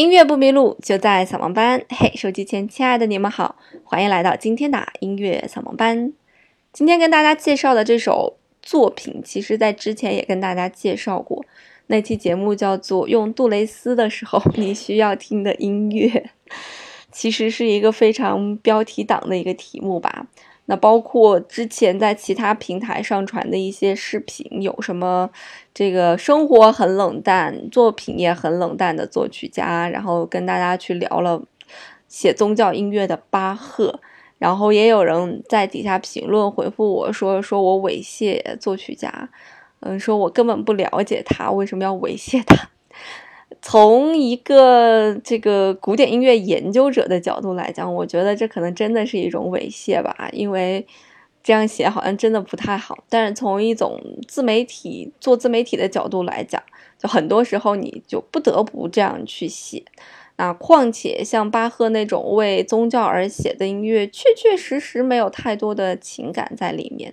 音乐不迷路，就在扫盲班。嘿，手机前亲爱的你们好，欢迎来到今天的音乐扫盲班。今天跟大家介绍的这首作品，其实在之前也跟大家介绍过。那期节目叫做《用杜蕾斯的时候你需要听的音乐》，其实是一个非常标题党的一个题目吧。那包括之前在其他平台上传的一些视频，有什么这个生活很冷淡，作品也很冷淡的作曲家，然后跟大家去聊了写宗教音乐的巴赫，然后也有人在底下评论回复我说，说我猥亵作曲家，嗯，说我根本不了解他，为什么要猥亵他？从一个这个古典音乐研究者的角度来讲，我觉得这可能真的是一种猥亵吧，因为这样写好像真的不太好。但是从一种自媒体做自媒体的角度来讲，就很多时候你就不得不这样去写。那况且像巴赫那种为宗教而写的音乐，确确实实没有太多的情感在里面。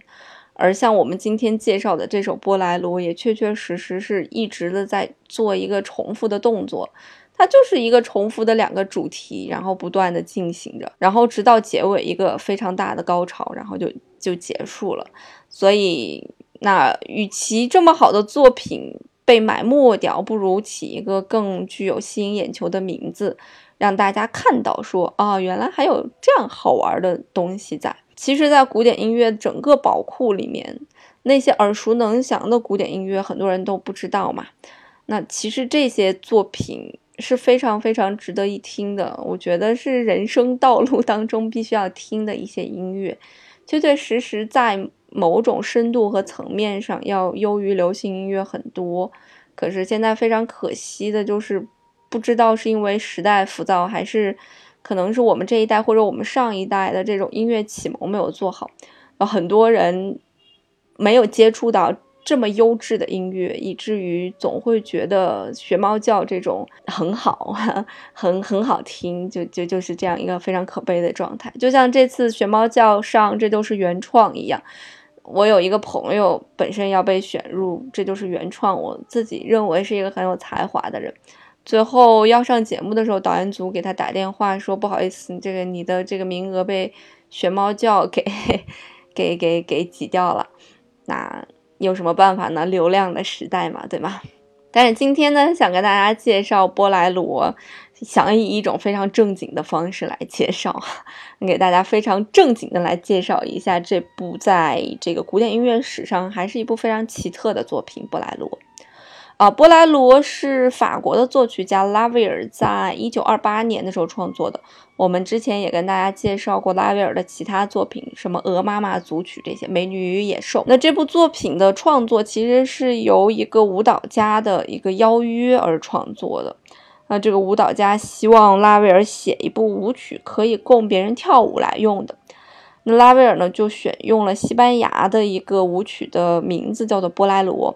而像我们今天介绍的这首波莱罗，也确确实实是一直的在做一个重复的动作，它就是一个重复的两个主题，然后不断的进行着，然后直到结尾一个非常大的高潮，然后就就结束了。所以，那与其这么好的作品被埋没掉，不如起一个更具有吸引眼球的名字，让大家看到说啊，原来还有这样好玩的东西在。其实，在古典音乐整个宝库里面，那些耳熟能详的古典音乐，很多人都不知道嘛。那其实这些作品是非常非常值得一听的，我觉得是人生道路当中必须要听的一些音乐，确确实实在某种深度和层面上要优于流行音乐很多。可是现在非常可惜的就是，不知道是因为时代浮躁还是。可能是我们这一代或者我们上一代的这种音乐启蒙没有做好，很多人没有接触到这么优质的音乐，以至于总会觉得学猫叫这种很好，很很好听，就就就是这样一个非常可悲的状态。就像这次学猫叫上这都是原创一样，我有一个朋友本身要被选入这就是原创，我自己认为是一个很有才华的人。最后要上节目的时候，导演组给他打电话说：“不好意思，这个你的这个名额被学猫叫给给给给挤掉了。”那有什么办法呢？流量的时代嘛，对吗？但是今天呢，想跟大家介绍波莱罗，想以一种非常正经的方式来介绍，给大家非常正经的来介绍一下这部在这个古典音乐史上还是一部非常奇特的作品——波莱罗。啊，波莱罗是法国的作曲家拉威尔在一九二八年的时候创作的。我们之前也跟大家介绍过拉威尔的其他作品，什么《鹅妈妈组曲》这些，《美女与野兽》。那这部作品的创作其实是由一个舞蹈家的一个邀约而创作的。那这个舞蹈家希望拉威尔写一部舞曲，可以供别人跳舞来用的。那拉威尔呢，就选用了西班牙的一个舞曲的名字，叫做《波莱罗》。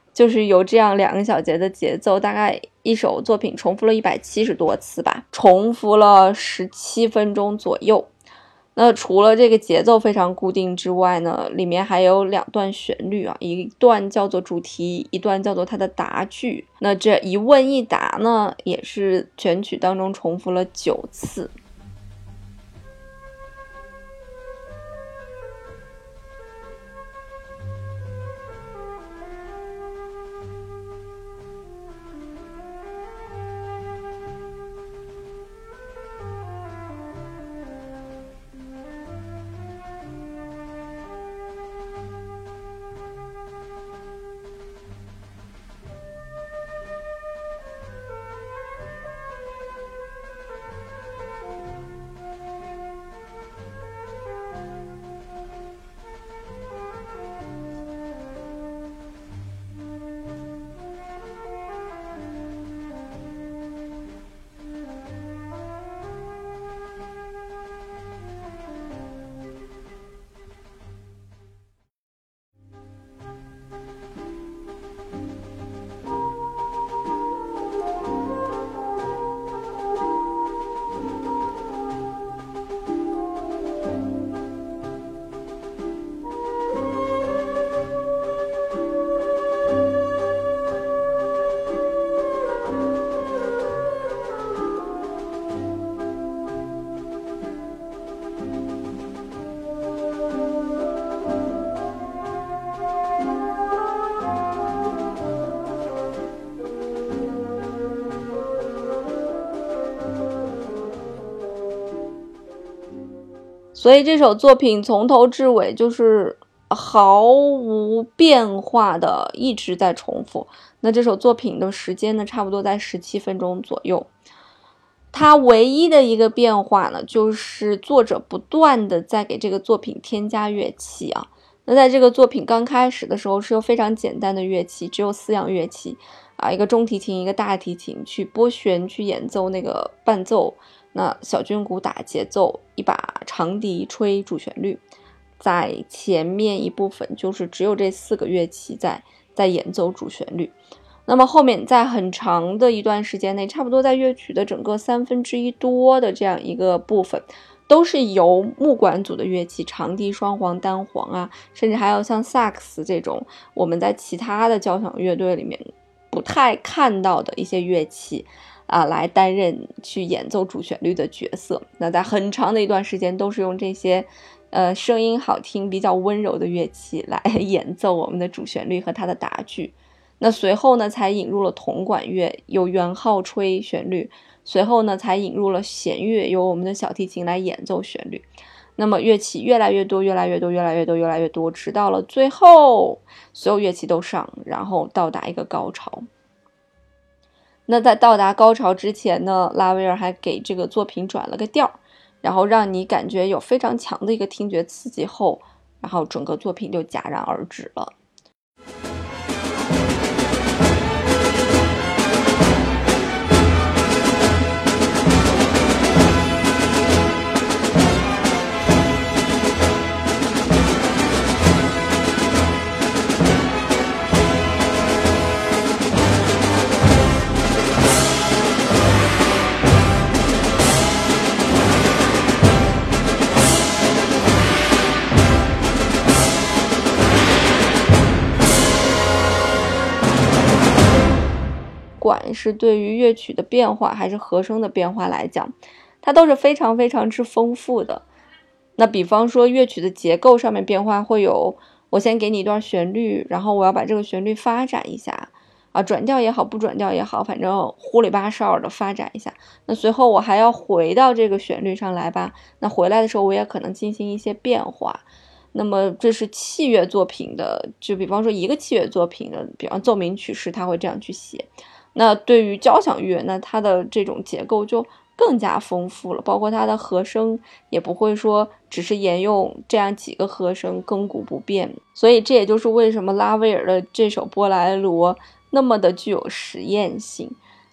就是有这样两个小节的节奏，大概一首作品重复了一百七十多次吧，重复了十七分钟左右。那除了这个节奏非常固定之外呢，里面还有两段旋律啊，一段叫做主题，一段叫做它的答句。那这一问一答呢，也是全曲当中重复了九次。所以这首作品从头至尾就是毫无变化的一直在重复。那这首作品的时间呢，差不多在十七分钟左右。它唯一的一个变化呢，就是作者不断的在给这个作品添加乐器啊。那在这个作品刚开始的时候，是用非常简单的乐器，只有四样乐器啊，一个中提琴，一个大提琴去拨弦去演奏那个伴奏，那小军鼓打节奏，一把长笛吹主旋律，在前面一部分就是只有这四个乐器在在演奏主旋律。那么后面在很长的一段时间内，差不多在乐曲的整个三分之一多的这样一个部分，都是由木管组的乐器，长笛、双簧、单簧啊，甚至还有像萨克斯这种我们在其他的交响乐队里面不太看到的一些乐器啊，来担任去演奏主旋律的角色。那在很长的一段时间，都是用这些呃声音好听、比较温柔的乐器来 演奏我们的主旋律和它的答句。那随后呢，才引入了铜管乐，由圆号吹旋律。随后呢，才引入了弦乐，由我们的小提琴来演奏旋律。那么乐器越来越多，越来越多，越来越多，越来越多，直到了最后，所有乐器都上，然后到达一个高潮。那在到达高潮之前呢，拉威尔还给这个作品转了个调，然后让你感觉有非常强的一个听觉刺激后，然后整个作品就戛然而止了。是对于乐曲的变化，还是和声的变化来讲，它都是非常非常之丰富的。那比方说乐曲的结构上面变化会有，我先给你一段旋律，然后我要把这个旋律发展一下啊，转调也好，不转调也好，反正呼里八哨的发展一下。那随后我还要回到这个旋律上来吧。那回来的时候，我也可能进行一些变化。那么这是器乐作品的，就比方说一个器乐作品的，比方奏鸣曲式，他会这样去写。那对于交响乐，那它的这种结构就更加丰富了，包括它的和声也不会说只是沿用这样几个和声亘古不变。所以这也就是为什么拉威尔的这首波莱罗那么的具有实验性。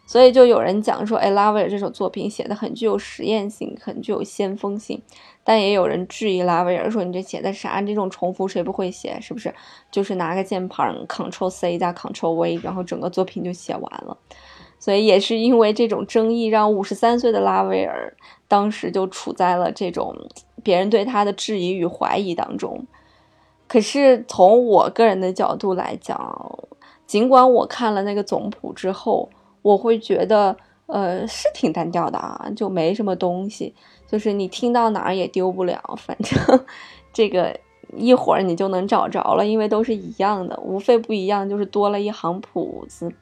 所以就有人讲说，哎，拉威尔这首作品写的很具有实验性，很具有先锋性。但也有人质疑拉威尔说：“你这写的啥？这种重复谁不会写？是不是？就是拿个键盘，Ctrl C 加 Ctrl V，然后整个作品就写完了。”所以也是因为这种争议，让五十三岁的拉威尔当时就处在了这种别人对他的质疑与怀疑当中。可是从我个人的角度来讲，尽管我看了那个总谱之后，我会觉得，呃，是挺单调的啊，就没什么东西。就是你听到哪儿也丢不了，反正这个一会儿你就能找着了，因为都是一样的，无非不一样就是多了一行谱子。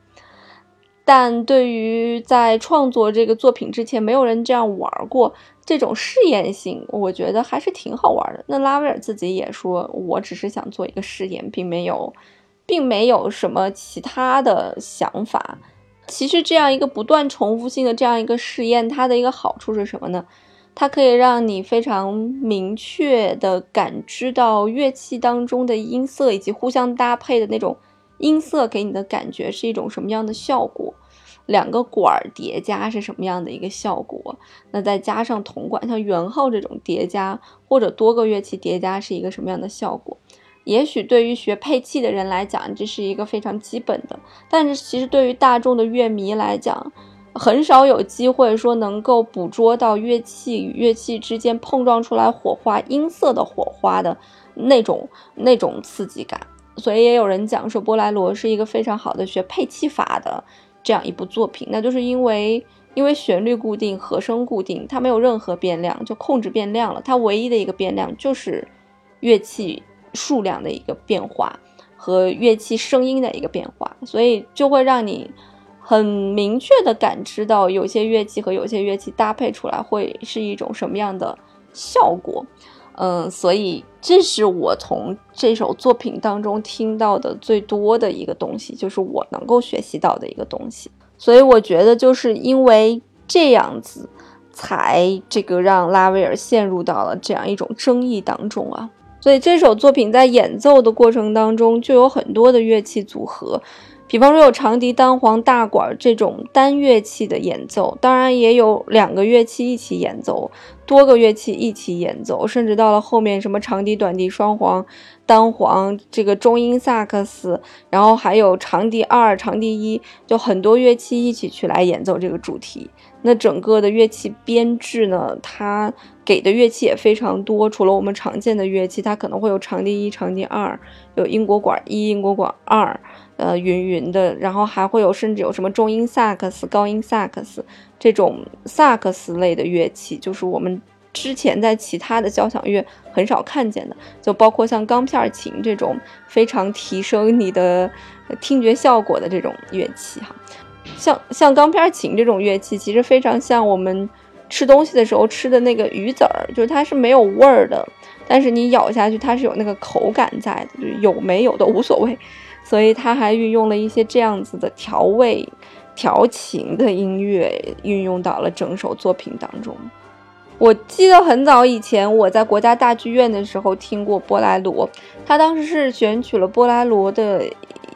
但对于在创作这个作品之前没有人这样玩过，这种试验性，我觉得还是挺好玩的。那拉威尔自己也说，我只是想做一个试验，并没有，并没有什么其他的想法。其实这样一个不断重复性的这样一个试验，它的一个好处是什么呢？它可以让你非常明确的感知到乐器当中的音色以及互相搭配的那种音色给你的感觉是一种什么样的效果，两个管儿叠加是什么样的一个效果，那再加上铜管，像圆号这种叠加或者多个乐器叠加是一个什么样的效果？也许对于学配器的人来讲，这是一个非常基本的，但是其实对于大众的乐迷来讲，很少有机会说能够捕捉到乐器与乐器之间碰撞出来火花、音色的火花的那种那种刺激感，所以也有人讲说波莱罗是一个非常好的学配器法的这样一部作品，那就是因为因为旋律固定、和声固定，它没有任何变量，就控制变量了，它唯一的一个变量就是乐器数量的一个变化和乐器声音的一个变化，所以就会让你。很明确的感知到有些乐器和有些乐器搭配出来会是一种什么样的效果。嗯，所以这是我从这首作品当中听到的最多的一个东西，就是我能够学习到的一个东西。所以我觉得就是因为这样子，才这个让拉威尔陷入到了这样一种争议当中啊。所以这首作品在演奏的过程当中，就有很多的乐器组合。比方说有长笛、单簧、大管这种单乐器的演奏，当然也有两个乐器一起演奏，多个乐器一起演奏，甚至到了后面什么长笛、短笛、双簧、单簧，这个中音萨克斯，然后还有长笛二、长笛一，就很多乐器一起去来演奏这个主题。那整个的乐器编制呢，它给的乐器也非常多，除了我们常见的乐器，它可能会有长笛一、长笛二，有英国管一、英国管二。呃，云云的，然后还会有，甚至有什么中音萨克斯、高音萨克斯这种萨克斯类的乐器，就是我们之前在其他的交响乐很少看见的，就包括像钢片琴这种非常提升你的听觉效果的这种乐器哈。像像钢片琴这种乐器，其实非常像我们吃东西的时候吃的那个鱼籽儿，就是它是没有味儿的，但是你咬下去它是有那个口感在的，就有没有都无所谓。所以他还运用了一些这样子的调味、调情的音乐，运用到了整首作品当中。我记得很早以前我在国家大剧院的时候听过波莱罗，他当时是选取了波莱罗的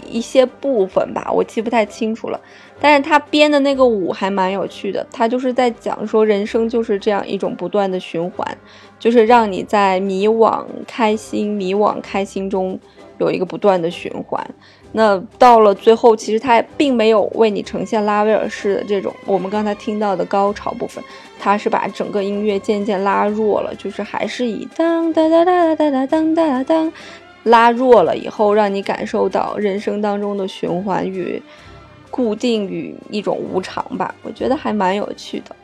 一些部分吧，我记不太清楚了。但是他编的那个舞还蛮有趣的，他就是在讲说人生就是这样一种不断的循环，就是让你在迷惘、开心、迷惘、开心中。有一个不断的循环，那到了最后，其实他并没有为你呈现拉威尔式的这种我们刚才听到的高潮部分，他是把整个音乐渐渐拉弱了，就是还是以当哒哒哒哒哒哒当哒哒当，拉弱了以后，让你感受到人生当中的循环与固定与一种无常吧。我觉得还蛮有趣的。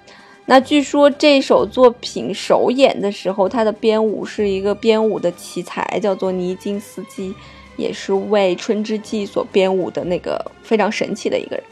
那据说这首作品首演的时候，他的编舞是一个编舞的奇才，叫做尼金斯基，也是为《春之祭》所编舞的那个非常神奇的一个人。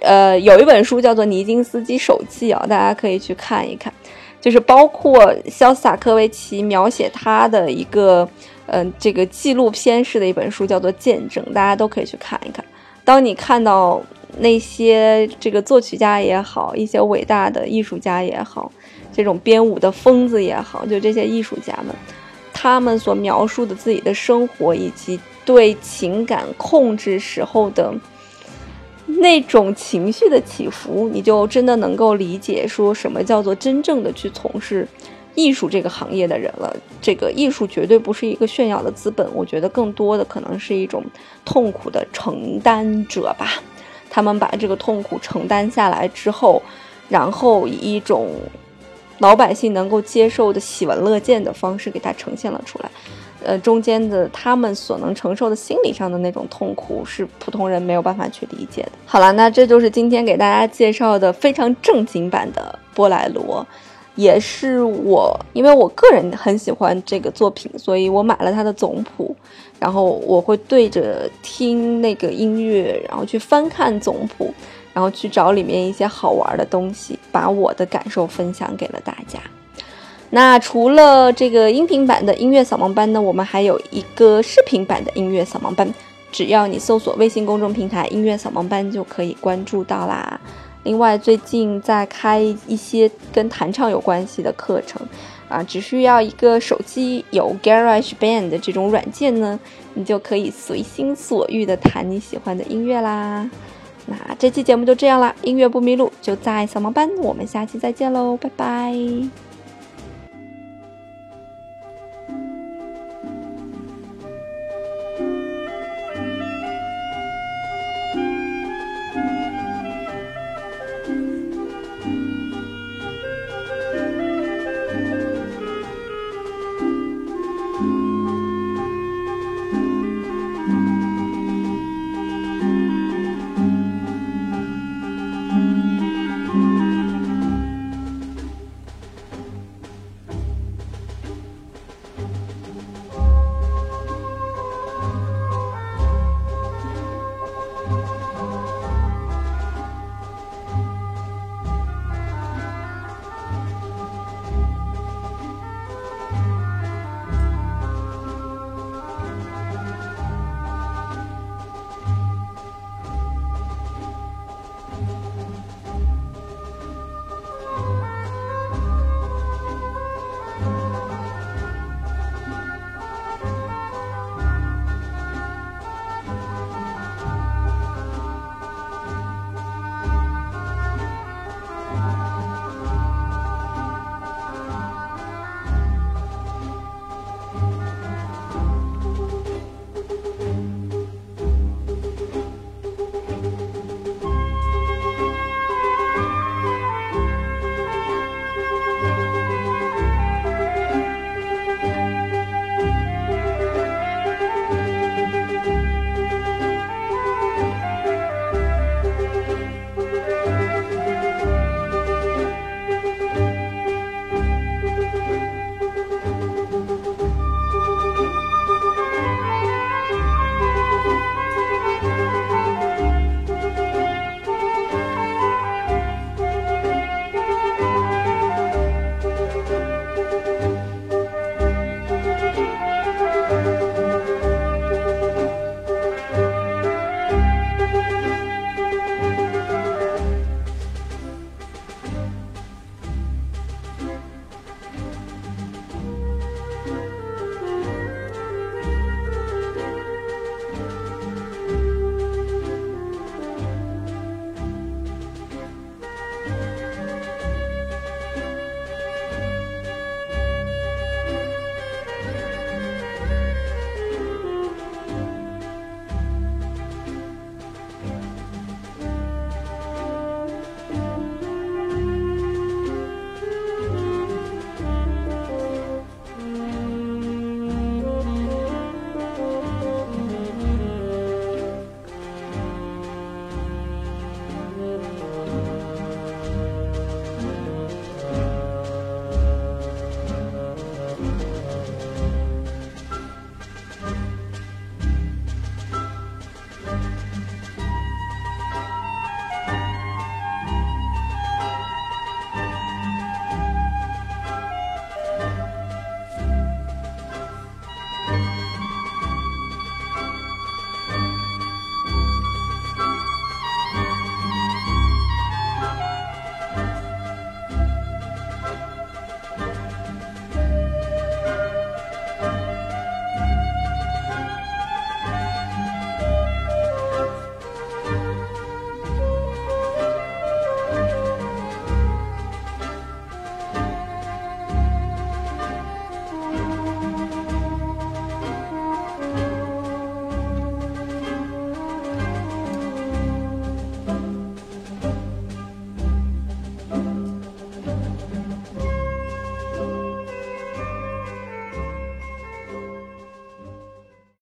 呃，有一本书叫做《尼金斯基手记》啊，大家可以去看一看，就是包括肖斯塔科维奇描写他的一个，嗯，这个纪录片式的一本书，叫做《见证》，大家都可以去看一看。当你看到。那些这个作曲家也好，一些伟大的艺术家也好，这种编舞的疯子也好，就这些艺术家们，他们所描述的自己的生活以及对情感控制时候的那种情绪的起伏，你就真的能够理解说什么叫做真正的去从事艺术这个行业的人了。这个艺术绝对不是一个炫耀的资本，我觉得更多的可能是一种痛苦的承担者吧。他们把这个痛苦承担下来之后，然后以一种老百姓能够接受的喜闻乐见的方式给它呈现了出来。呃，中间的他们所能承受的心理上的那种痛苦，是普通人没有办法去理解的。好了，那这就是今天给大家介绍的非常正经版的波莱罗。也是我，因为我个人很喜欢这个作品，所以我买了它的总谱，然后我会对着听那个音乐，然后去翻看总谱，然后去找里面一些好玩的东西，把我的感受分享给了大家。那除了这个音频版的音乐扫盲班呢，我们还有一个视频版的音乐扫盲班，只要你搜索微信公众平台“音乐扫盲班”就可以关注到啦。另外，最近在开一些跟弹唱有关系的课程，啊，只需要一个手机有 Garage Band 这种软件呢，你就可以随心所欲的弹你喜欢的音乐啦。那这期节目就这样啦，音乐不迷路就在扫盲班，我们下期再见喽，拜拜。